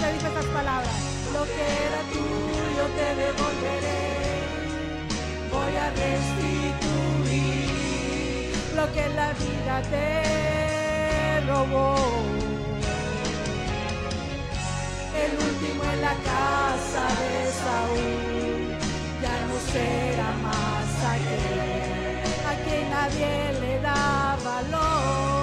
le dice estas palabras. Lo que era tuyo te devolveré. Voy a restituir lo que la vida te robó. El último en la casa de Saúl ya no será más aquel a quien nadie le da valor.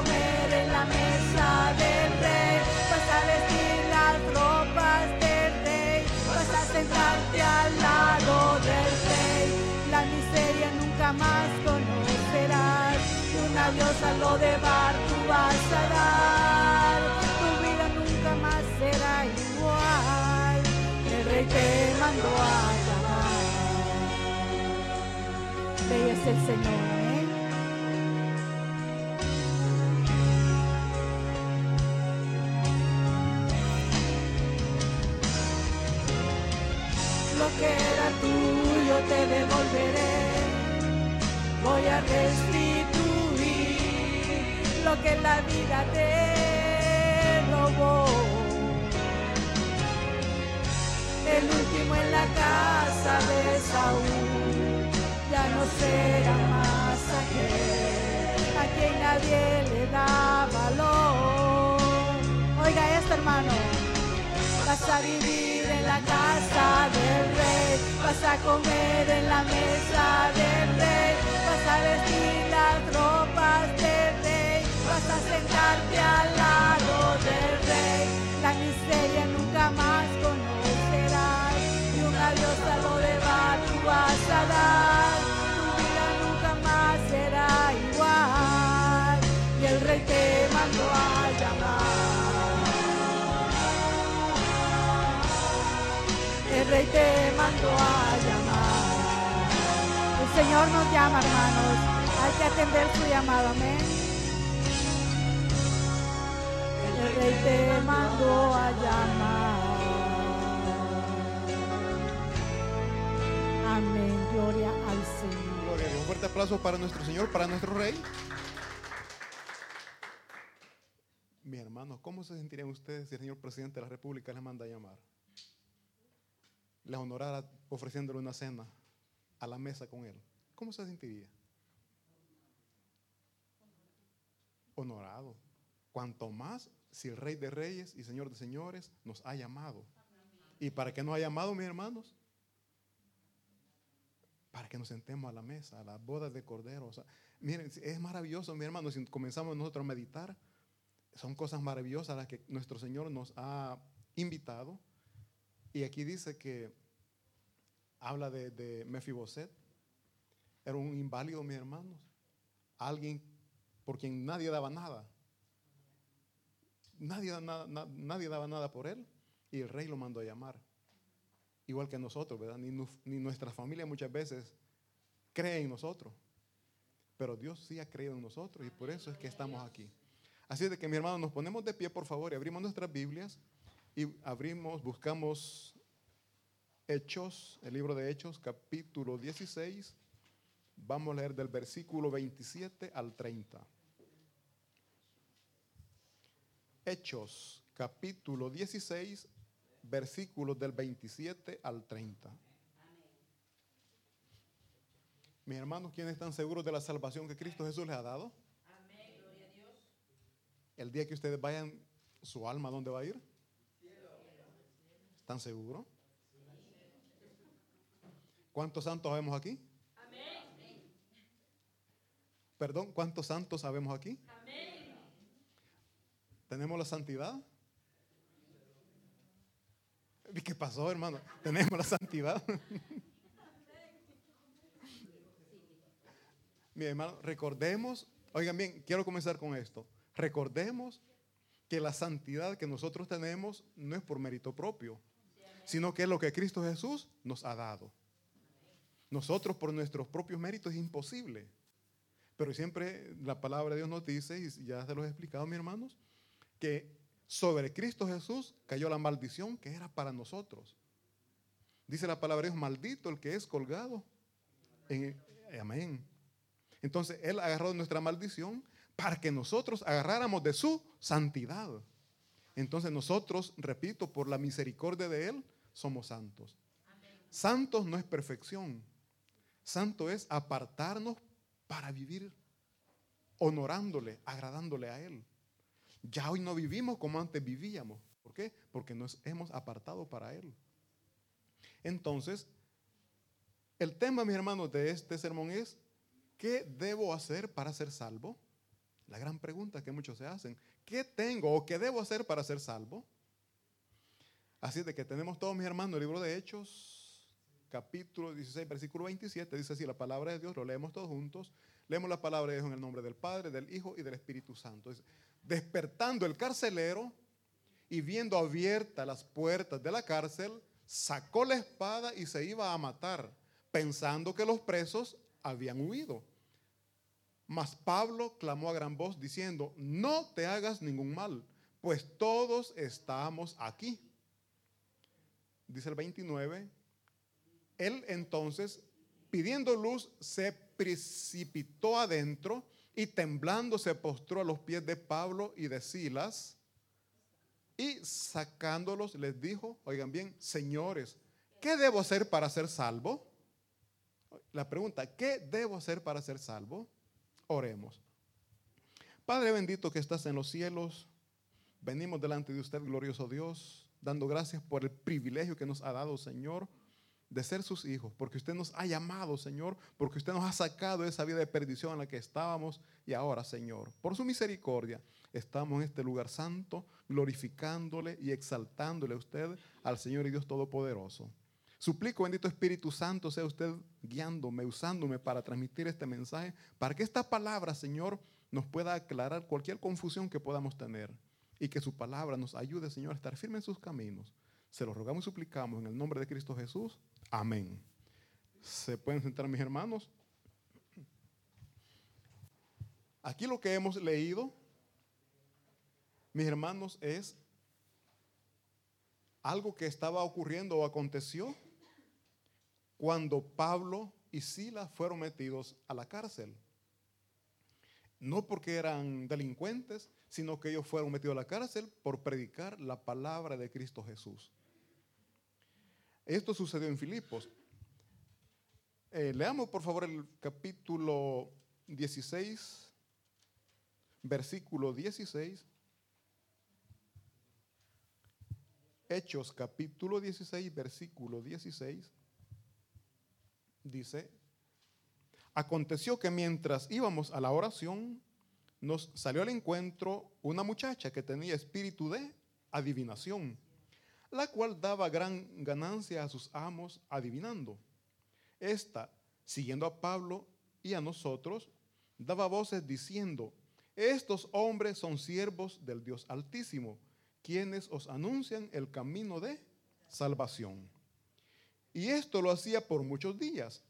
Comer en la mesa del rey, vas a vestir las ropas del rey, vas a sentarte al lado del rey. La miseria nunca más conocerás, y un adiós a lo de bar vas a dar. Tu vida nunca más será igual, el rey te mandó a llamar. Bello es el Señor, te devolveré. Voy a restituir lo que la vida te robó. El último en la casa de Saúl ya no será más aquel a quien nadie le da valor. Oiga esto, hermano. Vas a vivir en la casa del rey, vas a comer en la mesa del rey, vas a vestir las ropas del rey, vas a sentarte al lado del rey. La miseria nunca más conocerás y un adiós a lo de bar tú a dar. Rey te mandó a llamar. El Señor nos llama, hermanos. Hay que atender su llamado, amén. El rey te mandó a llamar. Amén. Gloria al Señor. Gloria a Dios. Un fuerte aplauso para nuestro Señor, para nuestro Rey. Mi hermano, ¿cómo se sentirían ustedes si el señor presidente de la República les manda a llamar? Les honorara ofreciéndole una cena a la mesa con él. ¿Cómo se sentiría? Honorado. Cuanto más si el Rey de Reyes y Señor de Señores nos ha llamado. ¿Y para qué nos ha llamado, mis hermanos? para que nos sentemos a la mesa, a las bodas de Cordero. Miren, es maravilloso, mi hermano, si comenzamos nosotros a meditar, son cosas maravillosas las que nuestro Señor nos ha invitado. Y aquí dice que habla de, de Mefiboset, era un inválido, mis hermanos, alguien por quien nadie daba nada. Nadie, nadie daba nada por él y el rey lo mandó a llamar igual que nosotros, ¿verdad? Ni, nu- ni nuestra familia muchas veces cree en nosotros. Pero Dios sí ha creído en nosotros y por eso es que estamos aquí. Así es de que, mi hermano, nos ponemos de pie, por favor, y abrimos nuestras Biblias y abrimos, buscamos Hechos, el libro de Hechos, capítulo 16. Vamos a leer del versículo 27 al 30. Hechos, capítulo 16, versículos del 27 al 30. Mis hermanos, ¿quiénes están seguros de la salvación que Cristo Jesús les ha dado? El día que ustedes vayan, su alma, ¿a ¿dónde va a ir? ¿Están seguros? ¿Cuántos santos sabemos aquí? Perdón, ¿cuántos santos sabemos aquí? ¿Tenemos la santidad? ¿Y qué pasó, hermano? Tenemos la santidad. Mi hermano, recordemos, oigan bien, quiero comenzar con esto. Recordemos que la santidad que nosotros tenemos no es por mérito propio, sino que es lo que Cristo Jesús nos ha dado. Nosotros por nuestros propios méritos es imposible. Pero siempre la palabra de Dios nos dice, y ya se los he explicado, mis hermanos, que sobre Cristo Jesús cayó la maldición que era para nosotros. Dice la palabra de Dios, maldito el que es colgado. En, amén. Entonces Él agarró nuestra maldición para que nosotros agarráramos de su santidad. Entonces nosotros, repito, por la misericordia de Él, somos santos. Santos no es perfección. Santo es apartarnos para vivir honorándole, agradándole a Él. Ya hoy no vivimos como antes vivíamos. ¿Por qué? Porque nos hemos apartado para Él. Entonces, el tema, mis hermanos, de este sermón es, ¿qué debo hacer para ser salvo? La gran pregunta que muchos se hacen, ¿qué tengo o qué debo hacer para ser salvo? Así de que tenemos todos, mis hermanos, el libro de Hechos, capítulo 16, versículo 27, dice así, la palabra de Dios, lo leemos todos juntos. Leemos la palabra de Dios en el nombre del Padre, del Hijo y del Espíritu Santo. despertando el carcelero y viendo abiertas las puertas de la cárcel, sacó la espada y se iba a matar, pensando que los presos habían huido. Mas Pablo clamó a gran voz diciendo, no te hagas ningún mal, pues todos estamos aquí. Dice el 29, él entonces, pidiendo luz, se precipitó adentro y temblando se postró a los pies de Pablo y de Silas y sacándolos les dijo, oigan bien, señores, ¿qué debo hacer para ser salvo? La pregunta, ¿qué debo hacer para ser salvo? Oremos. Padre bendito que estás en los cielos, venimos delante de usted, glorioso Dios, dando gracias por el privilegio que nos ha dado, Señor, de ser sus hijos, porque usted nos ha llamado, Señor, porque usted nos ha sacado de esa vida de perdición en la que estábamos y ahora, Señor, por su misericordia, estamos en este lugar santo, glorificándole y exaltándole a usted, al Señor y Dios Todopoderoso. Suplico, bendito Espíritu Santo, sea usted guiándome, usándome para transmitir este mensaje, para que esta palabra, Señor, nos pueda aclarar cualquier confusión que podamos tener y que su palabra nos ayude, Señor, a estar firme en sus caminos. Se lo rogamos y suplicamos en el nombre de Cristo Jesús. Amén. ¿Se pueden sentar mis hermanos? Aquí lo que hemos leído, mis hermanos, es algo que estaba ocurriendo o aconteció cuando Pablo y Silas fueron metidos a la cárcel. No porque eran delincuentes, sino que ellos fueron metidos a la cárcel por predicar la palabra de Cristo Jesús. Esto sucedió en Filipos. Eh, leamos por favor el capítulo 16, versículo 16. Hechos capítulo 16, versículo 16. Dice, aconteció que mientras íbamos a la oración, nos salió al encuentro una muchacha que tenía espíritu de adivinación la cual daba gran ganancia a sus amos adivinando. Esta, siguiendo a Pablo y a nosotros, daba voces diciendo, estos hombres son siervos del Dios Altísimo, quienes os anuncian el camino de salvación. Y esto lo hacía por muchos días,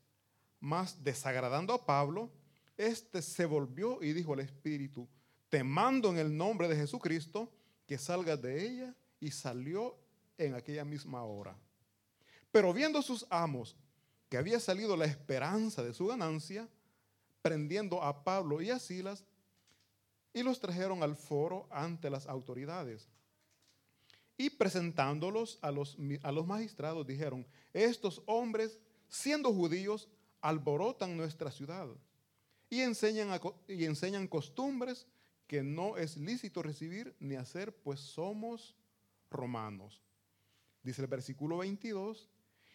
mas desagradando a Pablo, éste se volvió y dijo al Espíritu, te mando en el nombre de Jesucristo que salgas de ella, y salió en aquella misma hora. Pero viendo sus amos que había salido la esperanza de su ganancia, prendiendo a Pablo y a Silas, y los trajeron al foro ante las autoridades. Y presentándolos a los, a los magistrados, dijeron, estos hombres, siendo judíos, alborotan nuestra ciudad y enseñan, y enseñan costumbres que no es lícito recibir ni hacer, pues somos romanos dice el versículo 22,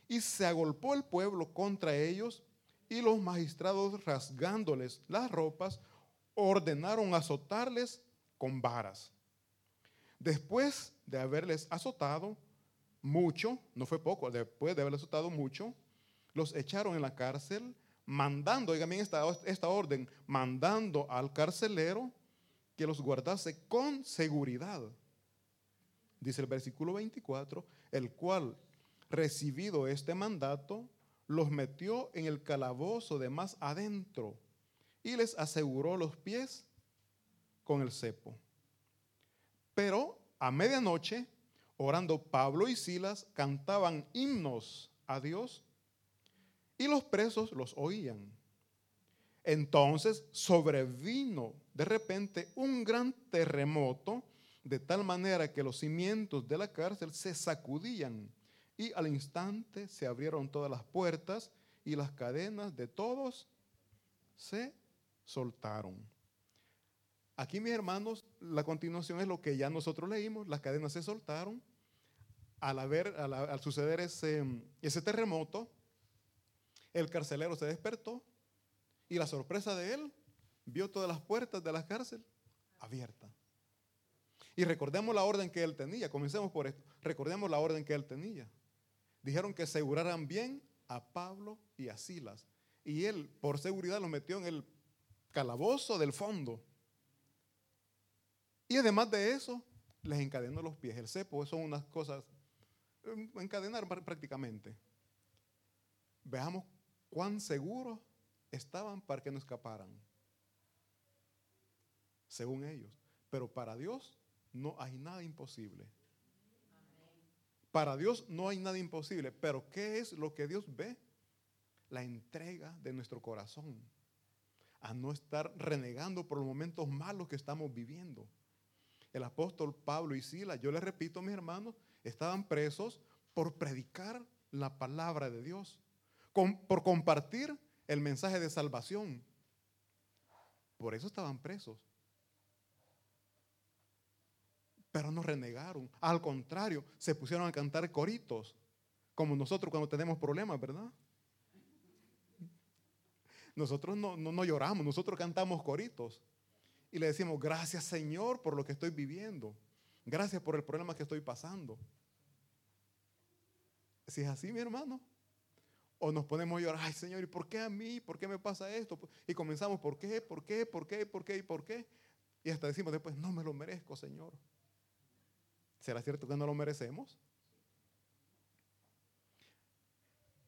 y se agolpó el pueblo contra ellos y los magistrados rasgándoles las ropas ordenaron azotarles con varas. Después de haberles azotado mucho, no fue poco, después de haberles azotado mucho, los echaron en la cárcel, mandando, oigan bien esta, esta orden, mandando al carcelero que los guardase con seguridad dice el versículo 24, el cual, recibido este mandato, los metió en el calabozo de más adentro y les aseguró los pies con el cepo. Pero a medianoche, orando Pablo y Silas, cantaban himnos a Dios y los presos los oían. Entonces sobrevino de repente un gran terremoto, de tal manera que los cimientos de la cárcel se sacudían y al instante se abrieron todas las puertas y las cadenas de todos se soltaron. Aquí, mis hermanos, la continuación es lo que ya nosotros leímos, las cadenas se soltaron. Al, haber, al, suceder ese, ese terremoto, el carcelero se despertó y la sorpresa de él vio todas las puertas de la cárcel abiertas. Y recordemos la orden que él tenía, comencemos por esto, recordemos la orden que él tenía. Dijeron que aseguraran bien a Pablo y a Silas. Y él, por seguridad, los metió en el calabozo del fondo. Y además de eso, les encadenó los pies. El cepo son unas cosas, em, encadenar prácticamente. Veamos cuán seguros estaban para que no escaparan. Según ellos. Pero para Dios no hay nada imposible. Para Dios no hay nada imposible. Pero ¿qué es lo que Dios ve? La entrega de nuestro corazón. A no estar renegando por los momentos malos que estamos viviendo. El apóstol Pablo y Sila, yo les repito, mis hermanos, estaban presos por predicar la palabra de Dios, por compartir el mensaje de salvación. Por eso estaban presos. Pero no renegaron. Al contrario, se pusieron a cantar coritos, como nosotros cuando tenemos problemas, ¿verdad? Nosotros no, no, lloramos, nosotros cantamos coritos. Y le decimos, gracias Señor por lo que estoy viviendo. Gracias por el problema que estoy pasando. Si es así, mi hermano, o nos ponemos a llorar, ay Señor, ¿y por qué a mí? ¿Por qué me pasa esto? Y comenzamos, ¿por qué? ¿Por qué? ¿Por qué? ¿Por qué? ¿Y por qué? Y hasta decimos después, no me lo merezco, Señor. ¿Será cierto que no lo merecemos?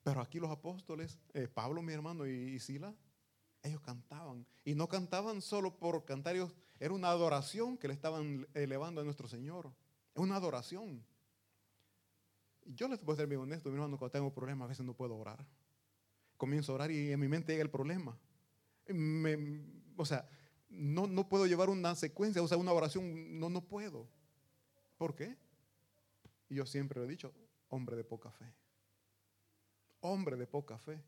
Pero aquí los apóstoles, eh, Pablo, mi hermano, y, Sila, ellos cantaban. Y no cantaban solo por cantar, era una adoración que le estaban elevando a nuestro Señor. Es una adoración. Yo les puedo ser bien honesto, mi hermano, cuando tengo problemas a veces no puedo orar. Comienzo a orar y en mi mente llega el problema. o sea, no, no puedo llevar una secuencia, o sea, una oración, no, no puedo. ¿Por qué? Y yo siempre lo he dicho, hombre de poca fe. Hombre de poca fe.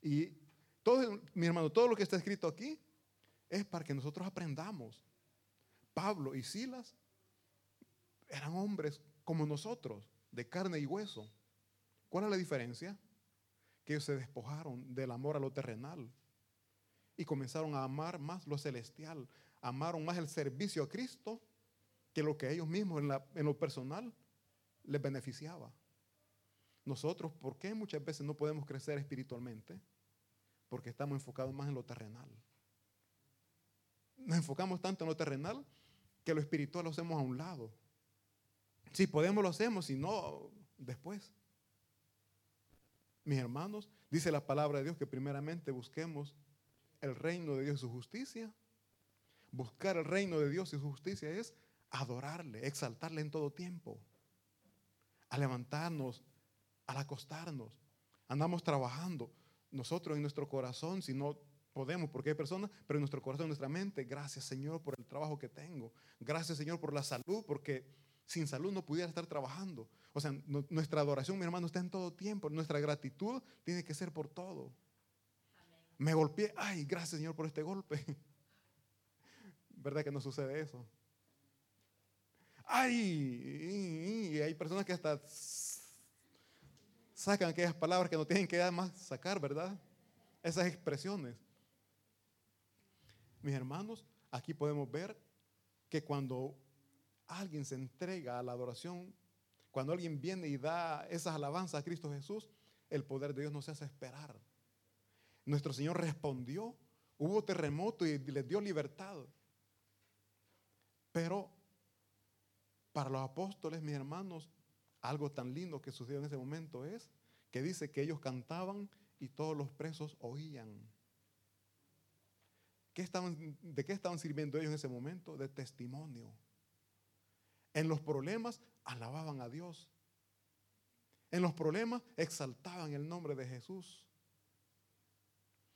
Y todo, mi hermano, todo lo que está escrito aquí es para que nosotros aprendamos. Pablo y Silas eran hombres como nosotros de carne y hueso. ¿Cuál es la diferencia? Que ellos se despojaron del amor a lo terrenal y comenzaron a amar más lo celestial, amaron más el servicio a Cristo que lo que ellos mismos en, lo personal les beneficiaba. Nosotros, ¿por qué muchas veces no podemos crecer espiritualmente? Porque estamos enfocados más en lo terrenal. Nos enfocamos tanto en lo terrenal que lo espiritual lo hacemos a un lado. Si podemos, lo hacemos, si no, después. Mis hermanos, dice la palabra de Dios que primeramente busquemos el reino de Dios y su justicia. Buscar el reino de Dios y su justicia es adorarle, exaltarle en todo tiempo. A levantarnos, al acostarnos. Andamos trabajando. Nosotros en nuestro corazón, si no podemos, porque hay personas, pero en nuestro corazón, en nuestra mente, gracias Señor por el trabajo que tengo. Gracias Señor por la salud, porque sin salud no pudiera estar trabajando. O sea, nuestra adoración, mi hermano, está en todo tiempo. Nuestra gratitud tiene que ser por todo. Me golpeé, ay, gracias Señor por este golpe. ¿Verdad que no sucede eso? Ay, y hay personas que hasta sacan aquellas palabras que no tienen que más sacar, ¿verdad? Esas expresiones. Mis hermanos, aquí podemos ver que cuando alguien se entrega a la adoración, cuando alguien viene y da esas alabanzas a Cristo Jesús, el poder de Dios no se hace esperar. Nuestro Señor respondió, hubo terremoto y les dio libertad. Pero para los apóstoles, mis hermanos, algo tan lindo que sucedió en ese momento es que dice que ellos cantaban y todos los presos oían. ¿De qué estaban sirviendo ellos en ese momento? De testimonio. En los problemas alababan a Dios. En los problemas exaltaban el nombre de Jesús.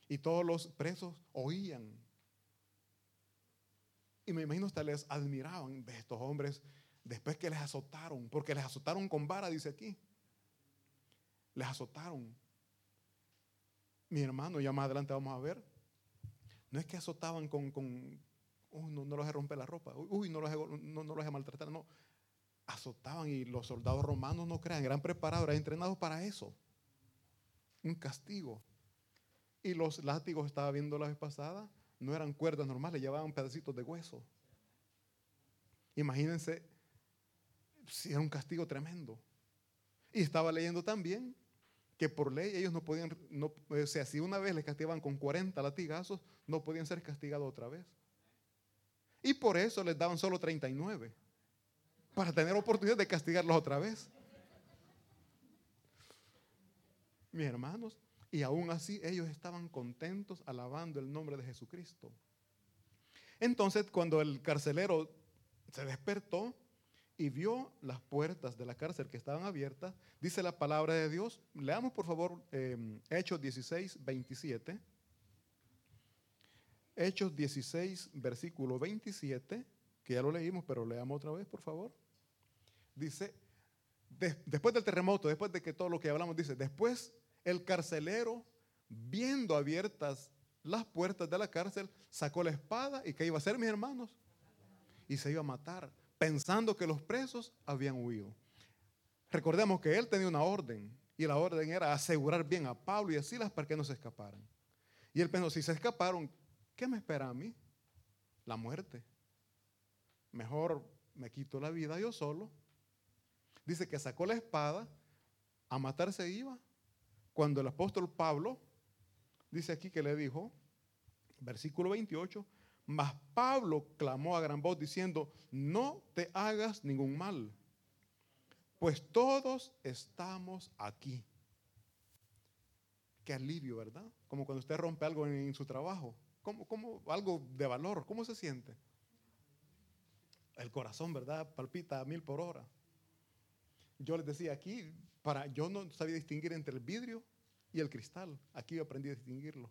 Y todos los presos oían. Y me imagino hasta les admiraban estos hombres después que les azotaron, porque les azotaron con vara, dice aquí. Les azotaron. Mi hermano, ya más adelante vamos a ver, no es que azotaban con, con uy, no, no los he romper la ropa, uy, no los no, no maltratar, no. Azotaban y los soldados romanos no crean, eran preparados, eran entrenados para eso. Un castigo. Y los látigos, estaba viendo la vez pasada, no eran cuerdas normales, llevaban pedacitos de hueso. Imagínense si era un castigo tremendo. Y estaba leyendo también que por ley ellos no podían, no, o sea, si una vez les castigaban con 40 latigazos, no podían ser castigados otra vez. Y por eso les daban solo 39, para tener oportunidad de castigarlos otra vez. Mis hermanos, y aún así ellos estaban contentos alabando el nombre de Jesucristo. Entonces, cuando el carcelero se despertó, y vio las puertas de la cárcel que estaban abiertas, dice la palabra de Dios. Leamos por favor em, Hechos 16, 27. Hechos 16, versículo 27, que ya lo leímos, pero leamos otra vez, por favor. Dice, después del terremoto, después de que todo lo que hablamos, dice, después el carcelero, viendo abiertas las puertas de la cárcel, sacó la espada y ¿qué iba a hacer, mis hermanos? Y se iba a matar pensando que los presos habían huido. Recordemos que él tenía una orden y la orden era asegurar bien a Pablo y a Silas para que no se escaparan. Y él pensó, si se escaparon, ¿qué me espera a mí? La muerte. Mejor me quito la vida yo solo. Dice que sacó la espada, a matarse iba. Cuando el apóstol Pablo, dice aquí que le dijo, versículo 28, mas Pablo clamó a gran voz diciendo, no te hagas ningún mal, pues todos estamos aquí. Qué alivio, ¿verdad? Como cuando usted rompe algo en, su trabajo, como, algo de valor, ¿cómo se siente? El corazón, ¿verdad? Palpita a mil por hora. Yo les decía aquí, para, yo no sabía distinguir entre el vidrio y el cristal. Aquí yo aprendí a distinguirlo.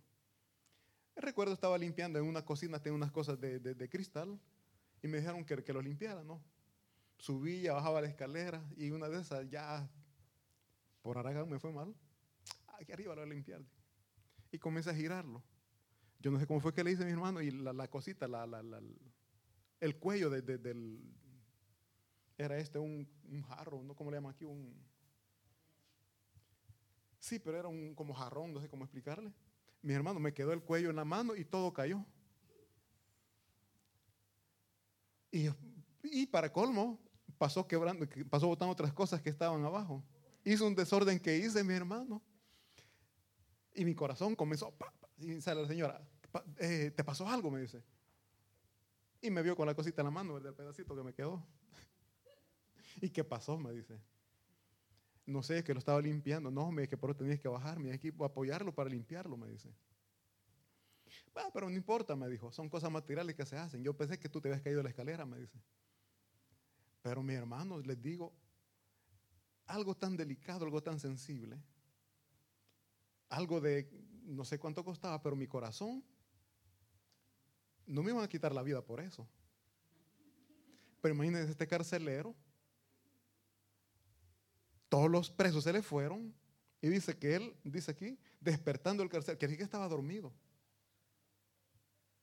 Recuerdo estaba limpiando en una cocina, tenía unas cosas de, cristal y me dijeron que, que lo limpiara, ¿no? Subía, bajaba la escalera y una de esas ya por Aragán me fue mal. Aquí arriba lo voy a limpiar. Y comencé a girarlo. Yo no sé cómo fue que le hice a mi hermano y la, cosita, la, el cuello de, del... Era este un, un, jarro, ¿no? ¿Cómo le llaman aquí? Un... Sí, pero era un como jarrón, no sé cómo explicarle mi hermano, me quedó el cuello en la mano y todo cayó. Y, para colmo, pasó quebrando, pasó botando otras cosas que estaban abajo. Hizo un desorden que hice, mi hermano. Y mi corazón comenzó, y sale la señora, eh, ¿te pasó algo? Me dice. Y me vio con la cosita en la mano, el pedacito que me quedó. ¿Y qué pasó? Me dice. No sé, que lo estaba limpiando. No, me que por eso tenías que bajar, mi equipo apoyarlo para limpiarlo, me dice. Pero no importa, me dijo, son cosas materiales que se hacen. Yo pensé que tú te habías caído de la escalera, me dice. Pero mi hermano, les digo, algo tan delicado, algo tan sensible, algo de, no sé cuánto costaba, pero mi corazón, no me iban a quitar la vida por eso. Pero imagínense este carcelero todos los presos se le fueron y dice que él, dice aquí, despertando el carcel, que que estaba dormido.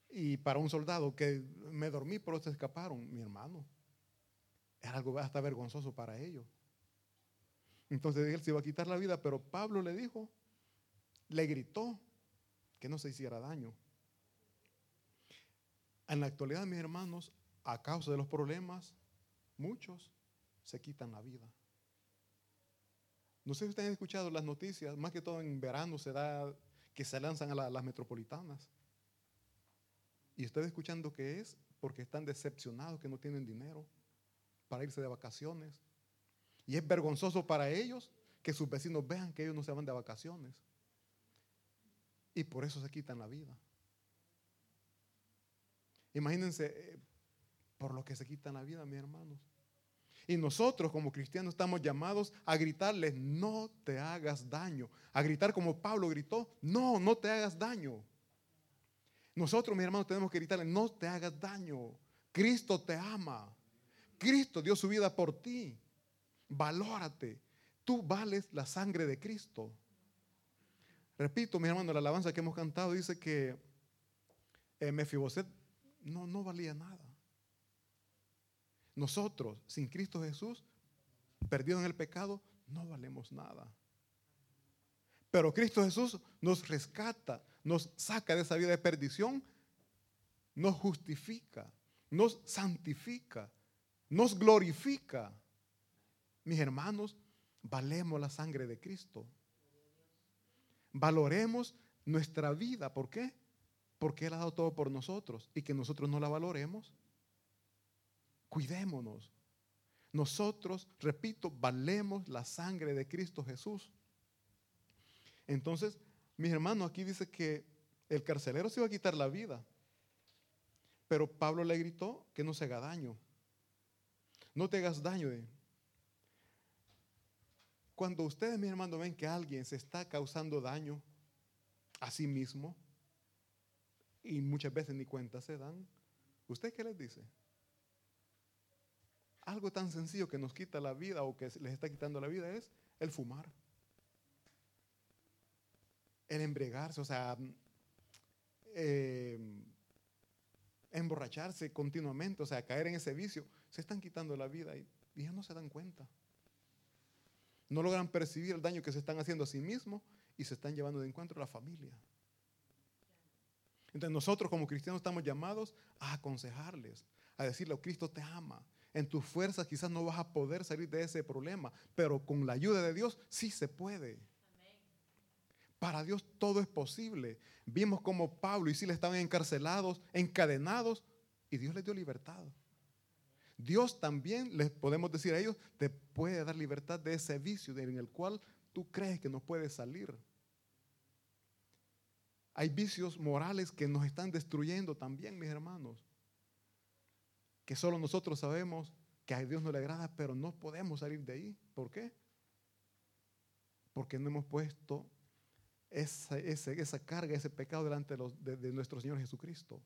Y para un soldado que me dormí, pero se escaparon, mi hermano. Era algo hasta vergonzoso para ellos. Entonces él se iba a quitar la vida, pero Pablo le dijo, le gritó que no se hiciera daño. En la actualidad, mis hermanos, a causa de los problemas, muchos se quitan la vida. No sé si ustedes han escuchado las noticias, más que todo en verano se da que se lanzan a, las metropolitanas. Y ustedes escuchando que es porque están decepcionados que no tienen dinero para irse de vacaciones. Y es vergonzoso para ellos que sus vecinos vean que ellos no se van de vacaciones. Y por eso se quitan la vida. Imagínense eh, por lo que se quitan la vida, mis hermanos. Y nosotros como cristianos estamos llamados a gritarles, no te hagas daño. A gritar como Pablo gritó, no, no te hagas daño. Nosotros, mis hermanos, tenemos que gritarles, no te hagas daño. Cristo te ama. Cristo dio su vida por ti. Valórate. Tú vales la sangre de Cristo. Repito, mi hermano, la alabanza que hemos cantado dice que eh, Mefiboset no, no valía nada. Nosotros, sin Cristo Jesús, perdidos en el pecado, no valemos nada. Pero Cristo Jesús nos rescata, nos saca de esa vida de perdición, nos justifica, nos santifica, nos glorifica. Mis hermanos, valemos la sangre de Cristo. Valoremos nuestra vida. ¿Por qué? Porque Él ha dado todo por nosotros y que nosotros no la valoremos. Cuidémonos. Nosotros, repito, valemos la sangre de Cristo Jesús. Entonces, mis hermanos, aquí dice que el carcelero se iba a quitar la vida. Pero Pablo le gritó que no se haga daño. No te hagas daño. Cuando ustedes, mis hermanos, ven que alguien se está causando daño a sí mismo y muchas veces ni cuenta se dan, ¿usted qué les dice? Algo tan sencillo que nos quita la vida o que les está quitando la vida es el fumar. El embregarse, o sea, eh, emborracharse continuamente, o sea, caer en ese vicio, se están quitando la vida y, y ya no se dan cuenta. No logran percibir el daño que se están haciendo a sí mismos y se están llevando de encuentro a la familia. Entonces nosotros como cristianos estamos llamados a aconsejarles, a decirle, oh, Cristo te ama. En tus fuerzas quizás no vas a poder salir de ese problema, pero con la ayuda de Dios sí se puede. Para Dios todo es posible. Vimos como Pablo y Silas estaban encarcelados, encadenados, y Dios les dio libertad. Dios también, les podemos decir a ellos, te puede dar libertad de ese vicio en el cual tú crees que no puedes salir. Hay vicios morales que nos están destruyendo también, mis hermanos. Que solo nosotros sabemos que a Dios no le agrada, pero no podemos salir de ahí. ¿Por qué? Porque no hemos puesto esa, esa carga, ese pecado delante de, de nuestro Señor Jesucristo.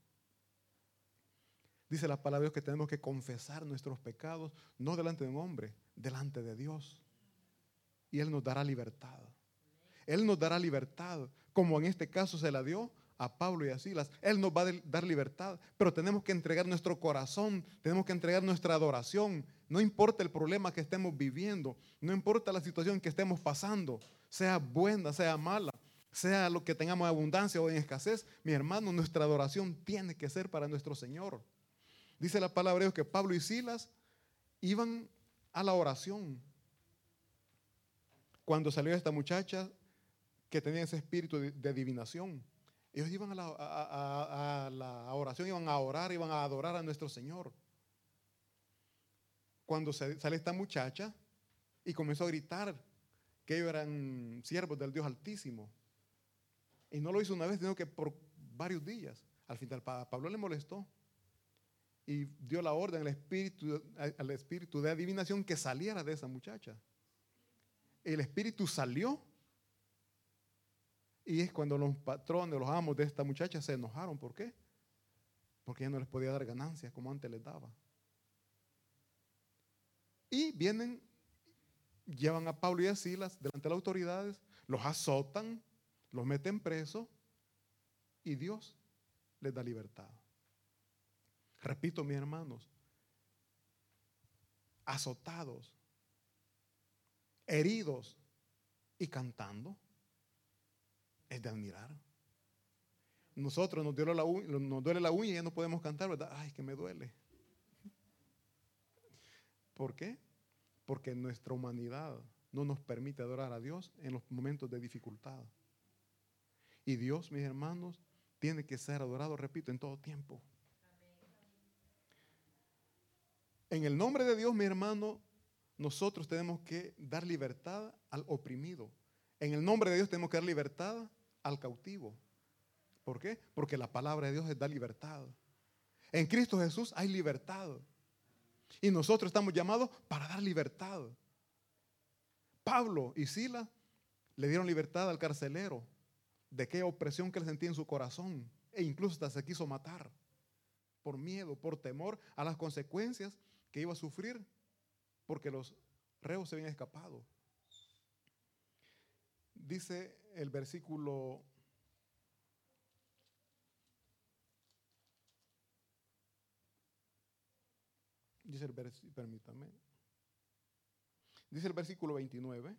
Dice la palabra de Dios que tenemos que confesar nuestros pecados, no delante de un hombre, delante de Dios. Y Él nos dará libertad. Él nos dará libertad, como en este caso se la dio a Pablo y a Silas. Él nos va a dar libertad, pero tenemos que entregar nuestro corazón, tenemos que entregar nuestra adoración. No importa el problema que estemos viviendo, no importa la situación que estemos pasando, sea buena, sea mala, sea lo que tengamos abundancia o en escasez, mi hermano, nuestra adoración tiene que ser para nuestro Señor. Dice la palabra de Dios que Pablo y Silas iban a la oración. Cuando salió esta muchacha que tenía ese espíritu de, adivinación, ellos iban a la, oración, iban a orar, iban a adorar a nuestro Señor. Cuando sale esta muchacha y comenzó a gritar que ellos eran siervos del Dios Altísimo. Y no lo hizo una vez, sino que por varios días. Al final Pablo le molestó y dio la orden al espíritu, al espíritu de adivinación que saliera de esa muchacha. El espíritu salió y es cuando los patrones, los amos de esta muchacha se enojaron. ¿Por qué? Porque ya no les podía dar ganancias como antes les daba. Y vienen, llevan a Pablo y a Silas delante de las autoridades, los azotan, los meten presos y Dios les da libertad. Repito, mis hermanos, azotados, heridos y cantando, es de admirar. Nosotros nos duele la, uña, la y ya no podemos cantar, ¿verdad? Ay, que me duele. ¿Por qué? Porque nuestra humanidad no nos permite adorar a Dios en los momentos de dificultad. Y Dios, mis hermanos, tiene que ser adorado, repito, en todo tiempo. En el nombre de Dios, mi hermano, nosotros tenemos que dar libertad al oprimido. En el nombre de Dios tenemos que dar libertad al cautivo. ¿Por qué? Porque la palabra de Dios es dar libertad. En Cristo Jesús hay libertad. Y nosotros estamos llamados para dar libertad. Pablo y Sila le dieron libertad al carcelero de aquella opresión que él sentía en su corazón e incluso hasta se quiso matar por miedo, por temor a las consecuencias que iba a sufrir porque los reos se habían escapado. Dice el versículo Dice el versículo, permítame. Dice el versículo 29.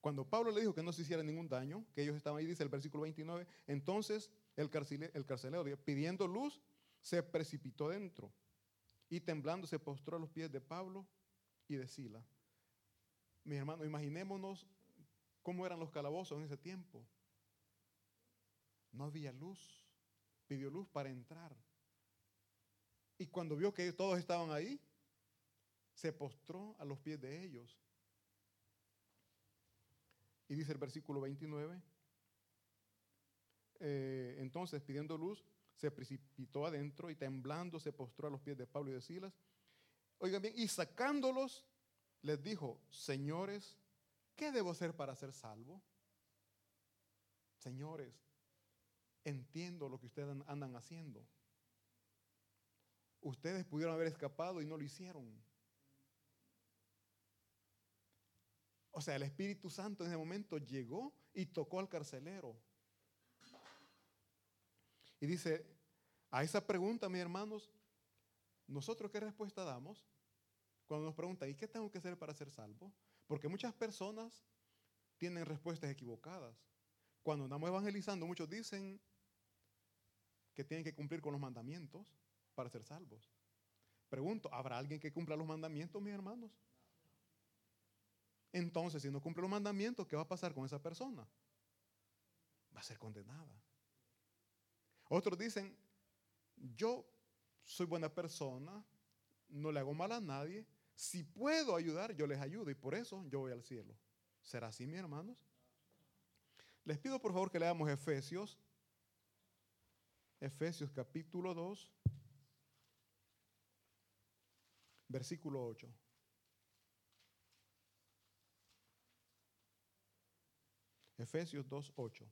Cuando Pablo le dijo que no se hiciera ningún daño, que ellos estaban ahí, dice el versículo 29, entonces el, el carcelero, pidiendo luz, se precipitó dentro y temblando se postró a los pies de Pablo y de Sila. Mis hermanos, imaginémonos cómo eran los calabozos en ese tiempo. No había luz. Pidió luz para entrar. Y cuando vio que todos estaban ahí, se postró a los pies de ellos. Y dice el versículo 29, eh, entonces pidiendo luz, se precipitó adentro y temblando se postró a los pies de Pablo y de Silas. Oigan bien, y sacándolos, les dijo, señores, ¿qué debo hacer para ser salvo? Señores, entiendo lo que ustedes andan haciendo. Ustedes pudieron haber escapado y no lo hicieron. O sea, el Espíritu Santo en ese momento llegó y tocó al carcelero. Y dice, a esa pregunta, mis hermanos, ¿nosotros qué respuesta damos? Cuando nos preguntan, ¿y qué tengo que hacer para ser salvo? Porque muchas personas tienen respuestas equivocadas. Cuando andamos evangelizando, muchos dicen que tienen que cumplir con los mandamientos para ser salvos. Pregunto, ¿habrá alguien que cumpla los mandamientos, mis hermanos? Entonces, si no cumple los mandamientos, ¿qué va a pasar con esa persona? Va a ser condenada. Otros dicen, yo soy buena persona, no le hago mal a nadie, si puedo ayudar, yo les ayudo y por eso yo voy al cielo. ¿Será así, mis hermanos? Les pido por favor que leamos Efesios, Efesios capítulo 2, versículo 8. Efesios 2, 8.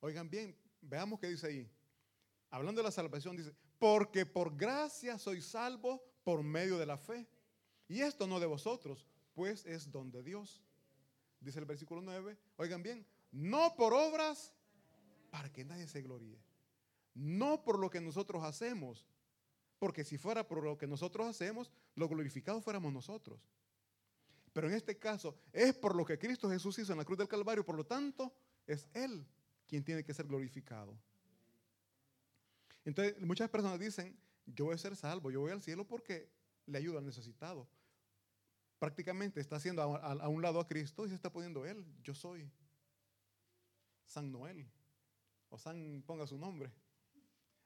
Oigan bien, veamos qué dice ahí. Hablando de la salvación, dice, porque por gracia soy salvo por medio de la fe. Y esto no de vosotros, pues es don de Dios. Dice el versículo 9, oigan bien, no por obras para que nadie se gloríe. No por lo que nosotros hacemos, porque si fuera por lo que nosotros hacemos, lo glorificado fuéramos nosotros. Pero en este caso es por lo que Cristo Jesús hizo en la cruz del Calvario, por lo tanto es Él quien tiene que ser glorificado. Entonces muchas personas dicen, yo voy a ser salvo, yo voy al cielo porque le ayuda al necesitado. Prácticamente está haciendo a, un lado a Cristo y se está poniendo Él, yo soy San Noel, o San, ponga su nombre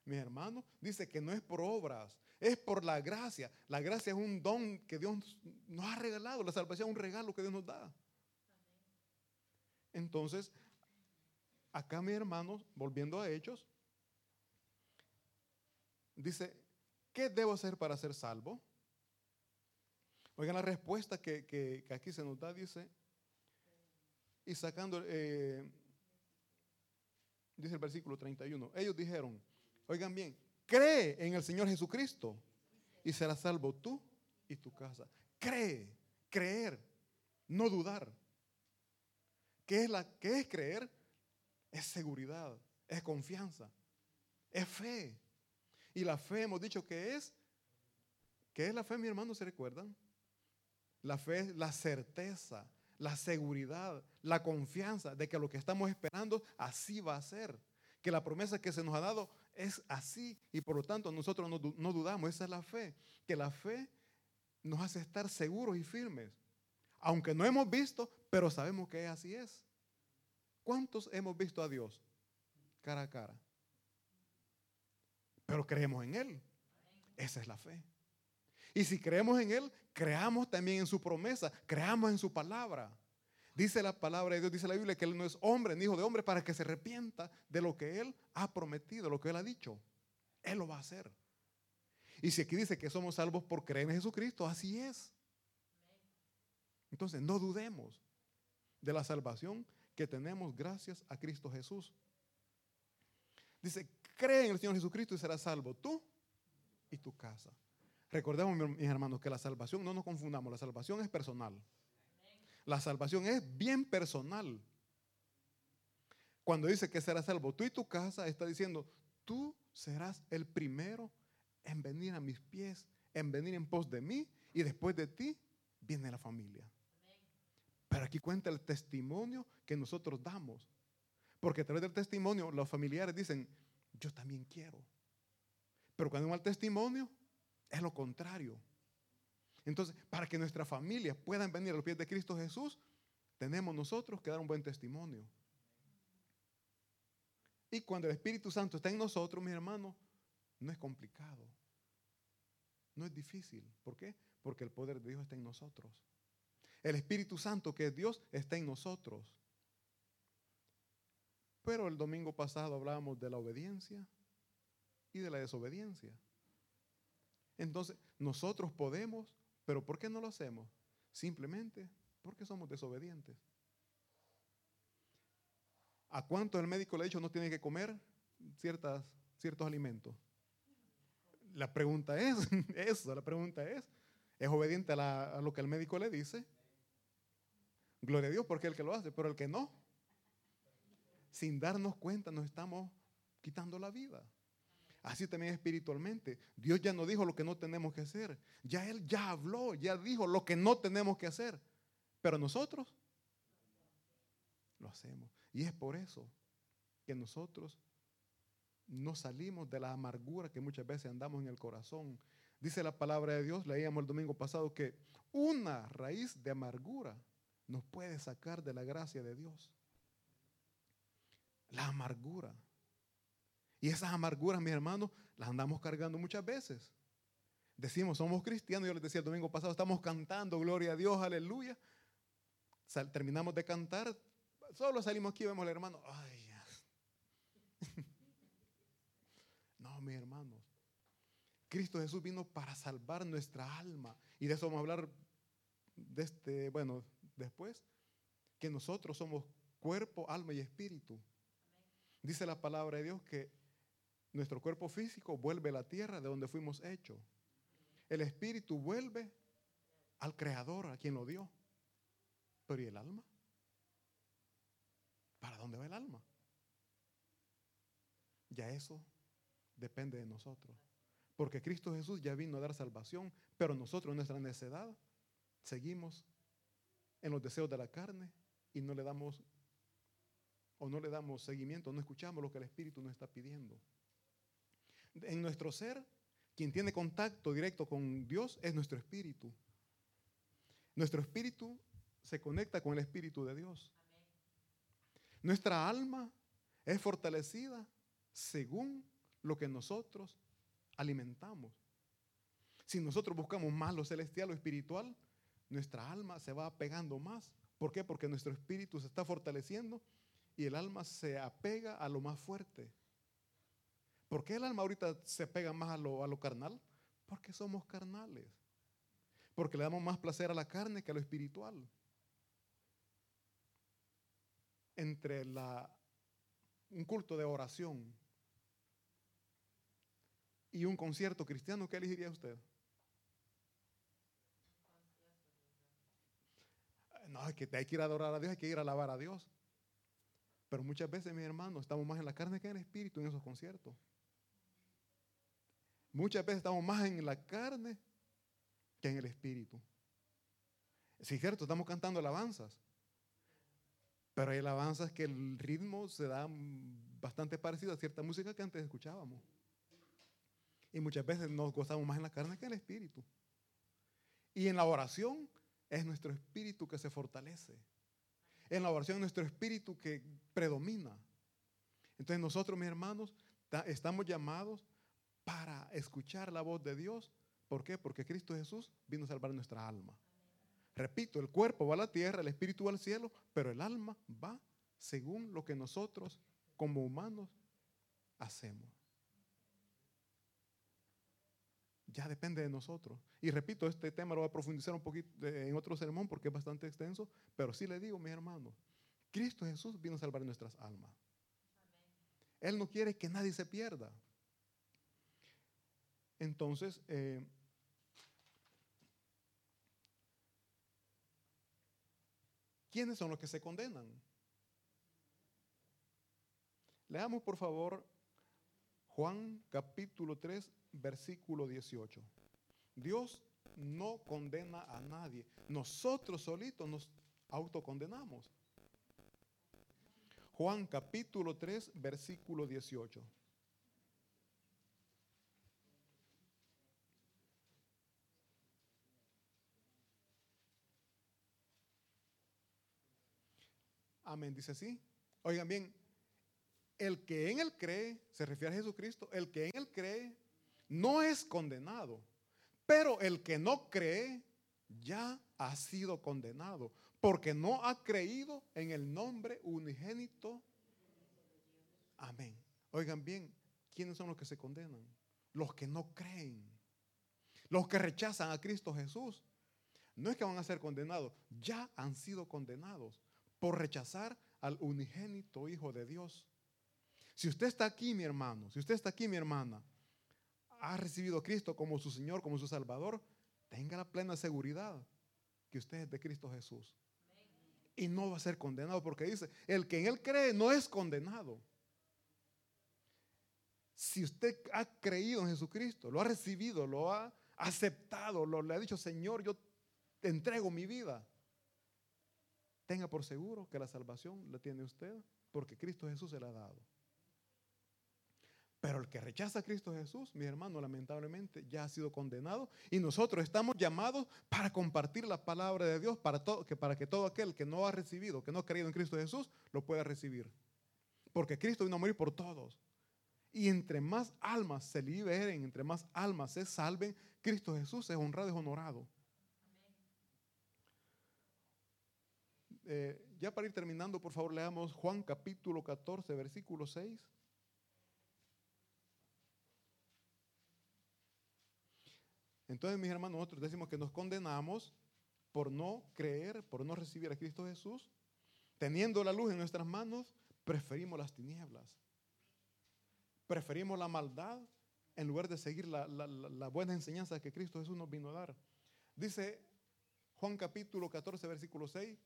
mis hermanos, dice que no es por obras, es por la gracia. La gracia es un don que Dios nos ha regalado, la salvación es un regalo que Dios nos da. Entonces, acá mis hermanos, volviendo a Hechos, dice, ¿qué debo hacer para ser salvo? Oigan la respuesta que, aquí se nos da, dice, y sacando, eh, dice el versículo 31, ellos dijeron, Oigan bien, cree en el Señor Jesucristo y serás salvo tú y tu casa. Cree, creer, no dudar. ¿Qué es, la, qué es creer? Es seguridad, es confianza, es fe. Y la fe hemos dicho que es, ¿qué es la fe, mi hermano? ¿Se recuerdan? La fe es la certeza, la seguridad, la confianza de que lo que estamos esperando así va a ser. Que la promesa que se nos ha dado es así y por lo tanto nosotros no, dudamos, esa es la fe, que la fe nos hace estar seguros y firmes, aunque no hemos visto, pero sabemos que así es. ¿Cuántos hemos visto a Dios cara a cara? Pero creemos en Él. Esa es la fe. Y si creemos en Él, creamos también en su promesa, creamos en su palabra. Dice la palabra de Dios, dice la Biblia, que Él no es hombre ni hijo de hombre para que se arrepienta de lo que Él ha prometido, lo que Él ha dicho. Él lo va a hacer. Y si aquí dice que somos salvos por creer en Jesucristo, así es. Entonces, no dudemos de la salvación que tenemos gracias a Cristo Jesús. Dice, cree en el Señor Jesucristo y serás salvo tú y tu casa. Recordemos, mis hermanos, que la salvación, no nos confundamos, la salvación es personal. La salvación es bien personal. Cuando dice que serás salvo tú y tu casa, está diciendo, tú serás el primero en venir a mis pies, en venir en pos de mí, y después de ti viene la familia. Pero aquí cuenta el testimonio que nosotros damos. Porque a través del testimonio los familiares dicen, yo también quiero. Pero cuando hay mal testimonio, es lo contrario. Entonces, para que nuestra familia puedan venir a los pies de Cristo Jesús, tenemos nosotros que dar un buen testimonio. Y cuando el Espíritu Santo está en nosotros, mis hermanos, no es complicado. No es difícil. ¿Por qué? Porque el poder de Dios está en nosotros. El Espíritu Santo, que es Dios, está en nosotros. Pero el domingo pasado hablábamos de la obediencia y de la desobediencia. Entonces, nosotros podemos, pero ¿por qué no lo hacemos? Simplemente porque somos desobedientes. ¿A cuánto el médico le ha dicho no tiene que comer ciertas, ciertos alimentos? La pregunta es, eso, la pregunta es, ¿es obediente a, a lo que el médico le dice? Gloria a Dios porque el que lo hace, pero el que no, sin darnos cuenta nos estamos quitando la vida. Así también espiritualmente. Dios ya no dijo lo que no tenemos que hacer. Ya Él ya habló, ya dijo lo que no tenemos que hacer. Pero nosotros lo hacemos. Y es por eso que nosotros no salimos de la amargura que muchas veces andamos en el corazón. Dice la palabra de Dios, leíamos el domingo pasado, que una raíz de amargura nos puede sacar de la gracia de Dios. La amargura. Y esas amarguras, mis hermanos, las andamos cargando muchas veces. Decimos, somos cristianos, yo les decía el domingo pasado, estamos cantando, gloria a Dios, aleluya. terminamos de cantar, solo salimos aquí y vemos al hermano, ay, no, mis hermanos. Cristo Jesús vino para salvar nuestra alma. Y de eso vamos a hablar de este, bueno, después, que nosotros somos cuerpo, alma y espíritu. Dice la palabra de Dios que nuestro cuerpo físico vuelve a la tierra de donde fuimos hechos. El espíritu vuelve al creador, a quien lo dio. Pero ¿y el alma? ¿Para dónde va el alma? Ya eso depende de nosotros. Porque Cristo Jesús ya vino a dar salvación, pero nosotros en nuestra necedad seguimos en los deseos de la carne y no le damos o no le damos seguimiento, no escuchamos lo que el Espíritu nos está pidiendo. En nuestro ser, quien tiene contacto directo con Dios es nuestro espíritu. Nuestro espíritu se conecta con el Espíritu de Dios. Nuestra alma es fortalecida según lo que nosotros alimentamos. Si nosotros buscamos más lo celestial o espiritual, nuestra alma se va pegando más. ¿Por qué? Porque nuestro espíritu se está fortaleciendo y el alma se apega a lo más fuerte. ¿Por qué el alma ahorita se pega más a lo, a lo carnal? Porque somos carnales. Porque le damos más placer a la carne que a lo espiritual. Entre la, un culto de oración y un concierto cristiano, ¿qué elegiría usted? No, hay que, hay que ir a adorar a Dios, hay que ir a alabar a Dios. Pero muchas veces, mis hermanos, estamos más en la carne que en el espíritu en esos conciertos. Muchas veces estamos más en la carne que en el espíritu. Sí, cierto, estamos cantando alabanzas. Pero hay alabanzas que el ritmo se da bastante parecido a cierta música que antes escuchábamos. Y muchas veces nos gozamos más en la carne que en el espíritu. Y en la oración es nuestro espíritu que se fortalece. En la oración es nuestro espíritu que predomina. Entonces nosotros, mis hermanos, estamos llamados para escuchar la voz de Dios. ¿Por qué? Porque Cristo Jesús vino a salvar nuestra alma. Repito, el cuerpo va a la tierra, el espíritu va al cielo, pero el alma va según lo que nosotros como humanos hacemos. Ya depende de nosotros. Y repito, este tema lo voy a profundizar un poquito en otro sermón porque es bastante extenso, pero sí le digo, mis hermanos, Cristo Jesús vino a salvar nuestras almas. Él no quiere que nadie se pierda. Entonces, eh, ¿quiénes son los que se condenan? Leamos por favor Juan capítulo 3, versículo 18. Dios no condena a nadie. Nosotros solitos nos autocondenamos. Juan capítulo 3, versículo 18. Amén, dice así. Oigan bien, el que en él cree, se refiere a Jesucristo, el que en él cree no es condenado, pero el que no cree ya ha sido condenado, porque no ha creído en el nombre unigénito. Amén. Oigan bien, ¿quiénes son los que se condenan? Los que no creen, los que rechazan a Cristo Jesús. No es que van a ser condenados, ya han sido condenados por rechazar al unigénito Hijo de Dios. Si usted está aquí, mi hermano, si usted está aquí, mi hermana, ha recibido a Cristo como su Señor, como su Salvador, tenga la plena seguridad que usted es de Cristo Jesús. Y no va a ser condenado porque dice, el que en Él cree no es condenado. Si usted ha creído en Jesucristo, lo ha recibido, lo ha aceptado, lo, le ha dicho, Señor, yo te entrego mi vida. Tenga por seguro que la salvación la tiene usted porque Cristo Jesús se la ha dado. Pero el que rechaza a Cristo Jesús, mi hermano, lamentablemente ya ha sido condenado y nosotros estamos llamados para compartir la palabra de Dios para, todo, que, para que todo aquel que no ha recibido, que no ha creído en Cristo Jesús, lo pueda recibir. Porque Cristo vino a morir por todos. Y entre más almas se liberen, entre más almas se salven, Cristo Jesús es honrado y honorado. Eh, ya para ir terminando, por favor, leamos Juan capítulo 14, versículo 6. Entonces, mis hermanos, nosotros decimos que nos condenamos por no creer, por no recibir a Cristo Jesús. Teniendo la luz en nuestras manos, preferimos las tinieblas. Preferimos la maldad en lugar de seguir la, la buena enseñanza que Cristo Jesús nos vino a dar. Dice Juan capítulo 14, versículo 6.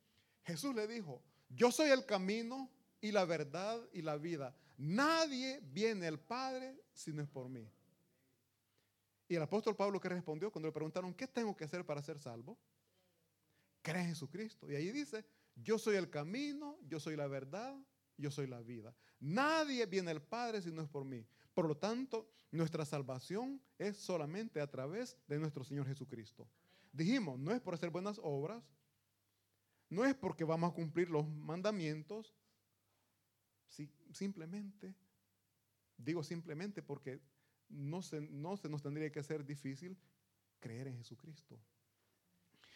Jesús le dijo, yo soy el camino y la verdad y la vida. Nadie viene al Padre si no es por mí. Y el apóstol Pablo que respondió cuando le preguntaron, ¿qué tengo que hacer para ser salvo? Cree en Jesucristo. Y ahí dice, yo soy el camino, yo soy la verdad, yo soy la vida. Nadie viene al Padre si no es por mí. Por lo tanto, nuestra salvación es solamente a través de nuestro Señor Jesucristo. Dijimos, no es por hacer buenas obras, no es porque vamos a cumplir los mandamientos, simplemente, digo simplemente porque no se, no se nos tendría que hacer difícil creer en Jesucristo.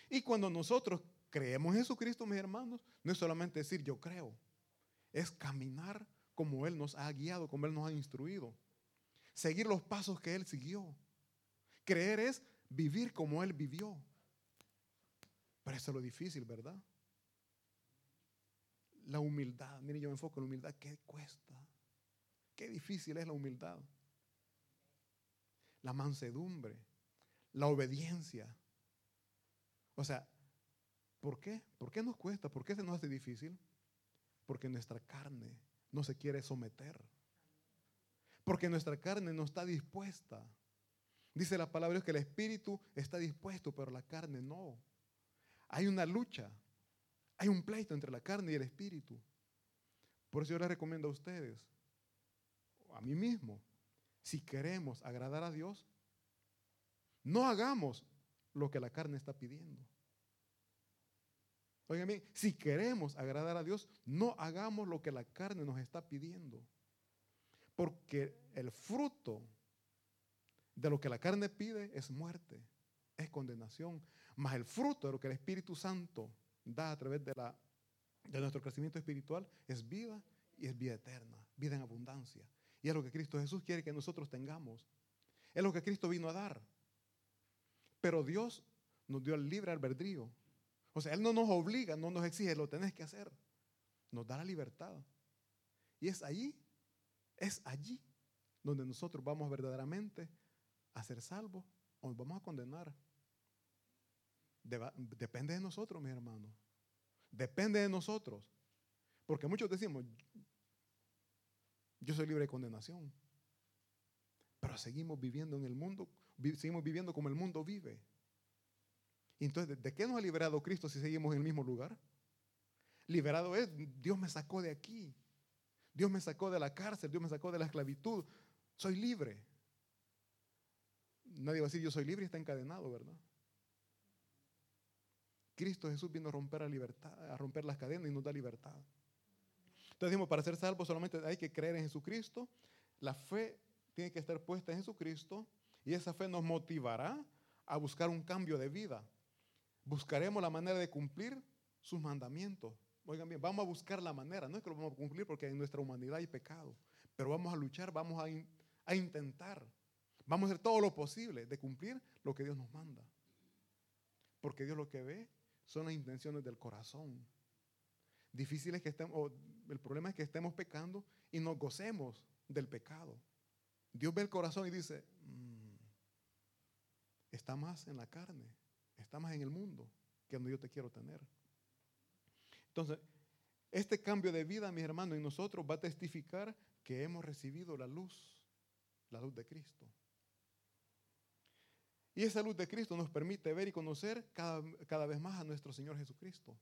Y cuando nosotros creemos en Jesucristo, mis hermanos, no es solamente decir yo creo, es caminar como Él nos ha guiado, como Él nos ha instruido. Seguir los pasos que Él siguió. Creer es vivir como Él vivió. Pero eso es lo difícil, ¿verdad? La humildad. Mire, yo me enfoco en la humildad. ¿Qué cuesta? Qué difícil es la humildad la mansedumbre, la obediencia. O sea, ¿por qué? ¿Por qué nos cuesta? ¿Por qué se nos hace difícil? Porque nuestra carne no se quiere someter. Porque nuestra carne no está dispuesta. Dice la palabra que el espíritu está dispuesto, pero la carne no. Hay una lucha, hay un pleito entre la carne y el espíritu. Por eso yo les recomiendo a ustedes, a mí mismo, si queremos agradar a Dios, no hagamos lo que la carne está pidiendo. Oigan bien, si queremos agradar a Dios, no hagamos lo que la carne nos está pidiendo. Porque el fruto de lo que la carne pide es muerte, es condenación. Mas el fruto de lo que el Espíritu Santo da a través de, la, de nuestro crecimiento espiritual es vida y es vida eterna, vida en abundancia. Y es lo que Cristo Jesús quiere que nosotros tengamos. Es lo que Cristo vino a dar. Pero Dios nos dio el libre albedrío. O sea, Él no nos obliga, no nos exige, lo tenés que hacer. Nos da la libertad. Y es allí, es allí donde nosotros vamos verdaderamente a ser salvos o nos vamos a condenar. depende de nosotros, mis hermanos. Depende de nosotros. Porque muchos decimos, yo soy libre de condenación. Pero seguimos viviendo en el mundo, seguimos viviendo como el mundo vive. Entonces, ¿de qué nos ha liberado Cristo si seguimos en el mismo lugar? Liberado es, Dios me sacó de aquí. Dios me sacó de la cárcel, Dios me sacó de la esclavitud. Soy libre. Nadie va a decir yo soy libre y está encadenado, ¿verdad? Cristo Jesús vino a romper la libertad, a romper las cadenas y nos da libertad. Entonces para ser salvo solamente hay que creer en Jesucristo. La fe tiene que estar puesta en Jesucristo y esa fe nos motivará a buscar un cambio de vida. Buscaremos la manera de cumplir sus mandamientos. Oigan bien, vamos a buscar la manera. No es que lo vamos a cumplir porque en nuestra humanidad hay pecado, pero vamos a luchar, vamos a, a intentar. Vamos a hacer todo lo posible de cumplir lo que Dios nos manda. Porque Dios lo que ve son las intenciones del corazón. Difícil es que estemos, el problema es que estemos pecando y nos gocemos del pecado. Dios ve el corazón y dice, mm, está más en la carne, está más en el mundo que donde yo te quiero tener. Entonces, este cambio de vida, mis hermanos, en nosotros va a testificar que hemos recibido la luz, la luz de Cristo. Y esa luz de Cristo nos permite ver y conocer cada, cada vez más a nuestro Señor Jesucristo.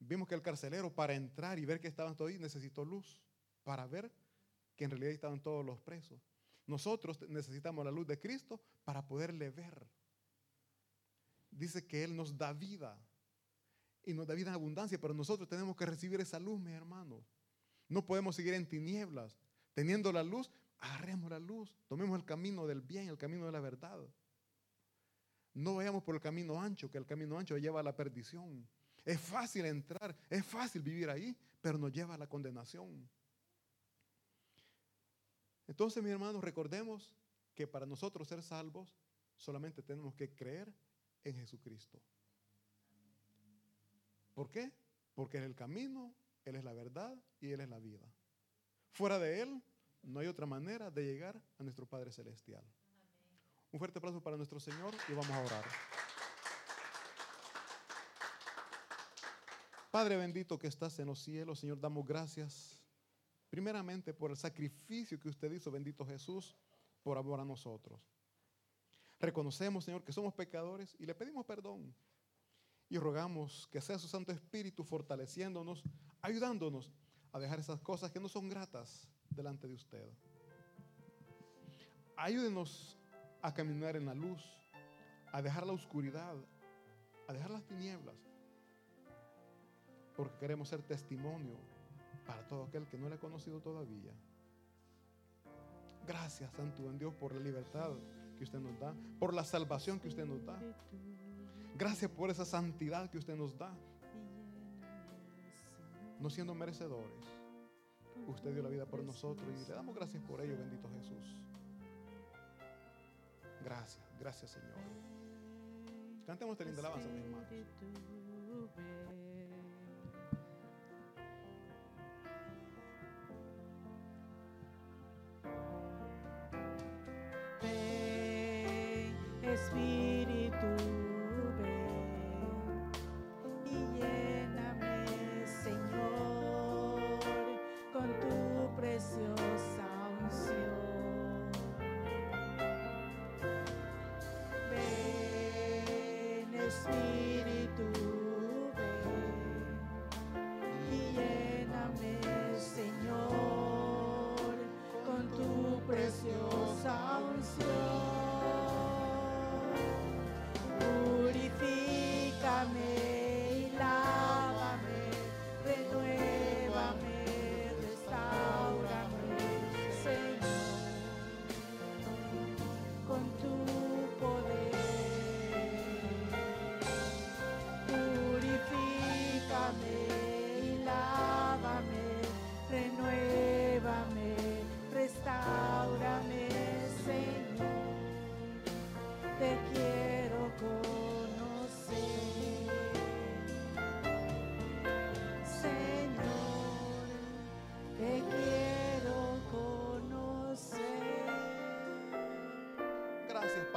Vimos que el carcelero para entrar y ver que estaban todos ahí necesitó luz para ver que en realidad estaban todos los presos. Nosotros necesitamos la luz de Cristo para poderle ver. Dice que Él nos da vida y nos da vida en abundancia, pero nosotros tenemos que recibir esa luz, mis hermanos. No podemos seguir en tinieblas. Teniendo la luz, agarremos la luz, tomemos el camino del bien, el camino de la verdad. No vayamos por el camino ancho, que el camino ancho lleva a la perdición. Es fácil entrar, es fácil vivir ahí, pero nos lleva a la condenación. Entonces, mis hermanos, recordemos que para nosotros ser salvos solamente tenemos que creer en Jesucristo. ¿Por qué? Porque Él es el camino, Él es la verdad y Él es la vida. Fuera de Él no hay otra manera de llegar a nuestro Padre Celestial. Un fuerte aplauso para nuestro Señor y vamos a orar. Padre bendito que estás en los cielos, Señor, damos gracias Primeramente por el sacrificio que usted hizo, bendito Jesús, por amor a nosotros. Reconocemos, Señor, que somos pecadores y le pedimos perdón. Y rogamos que sea su Santo Espíritu fortaleciéndonos, ayudándonos a dejar esas cosas que no son gratas delante de usted. Ayúdenos a caminar en la luz, a dejar la oscuridad, a dejar las tinieblas, porque queremos ser testimonio para todo aquel que no le ha conocido todavía. Gracias, Santo en Dios, por la libertad que usted nos da, por la salvación que usted nos da. Gracias por esa santidad que usted nos da. No siendo merecedores, usted dio la vida por nosotros y le damos gracias por ello, bendito Jesús. Gracias, gracias Señor. Cantemos esta linda alabanza, mis hermanos.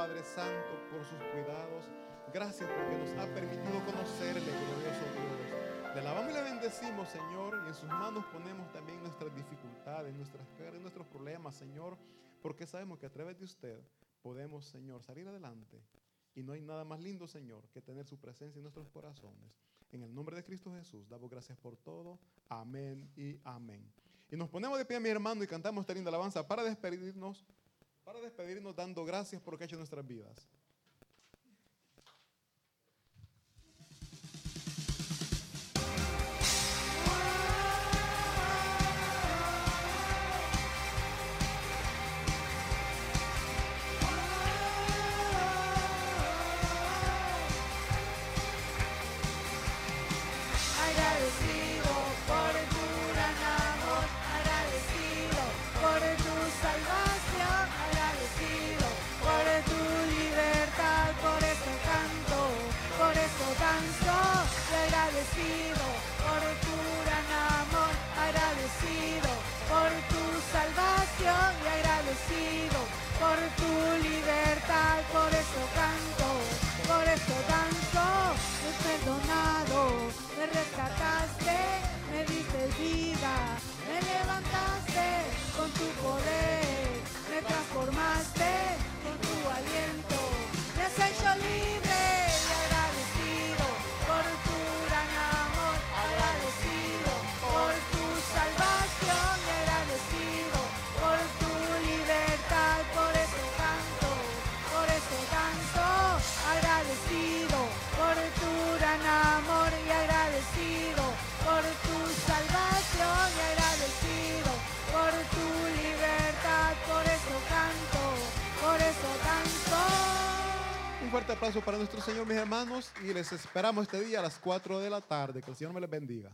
Padre Santo, por sus cuidados. Gracias porque nos ha permitido conocerle, glorioso Dios. Le alabamos y le bendecimos, Señor, y en sus manos ponemos también nuestras dificultades, nuestras cargas, nuestros problemas, Señor, porque sabemos que a través de usted podemos, Señor, salir adelante. Y no hay nada más lindo, Señor, que tener su presencia en nuestros corazones. En el nombre de Cristo Jesús, damos gracias por todo. Amén y amén. Y nos ponemos de pie, mi hermano, y cantamos esta linda alabanza para despedirnos, para despedirnos dando gracias por lo que ha hecho en nuestras vidas. Aplauso para nuestro Señor, mis hermanos, y les esperamos este día a las 4 de la tarde. Que el Señor me les bendiga.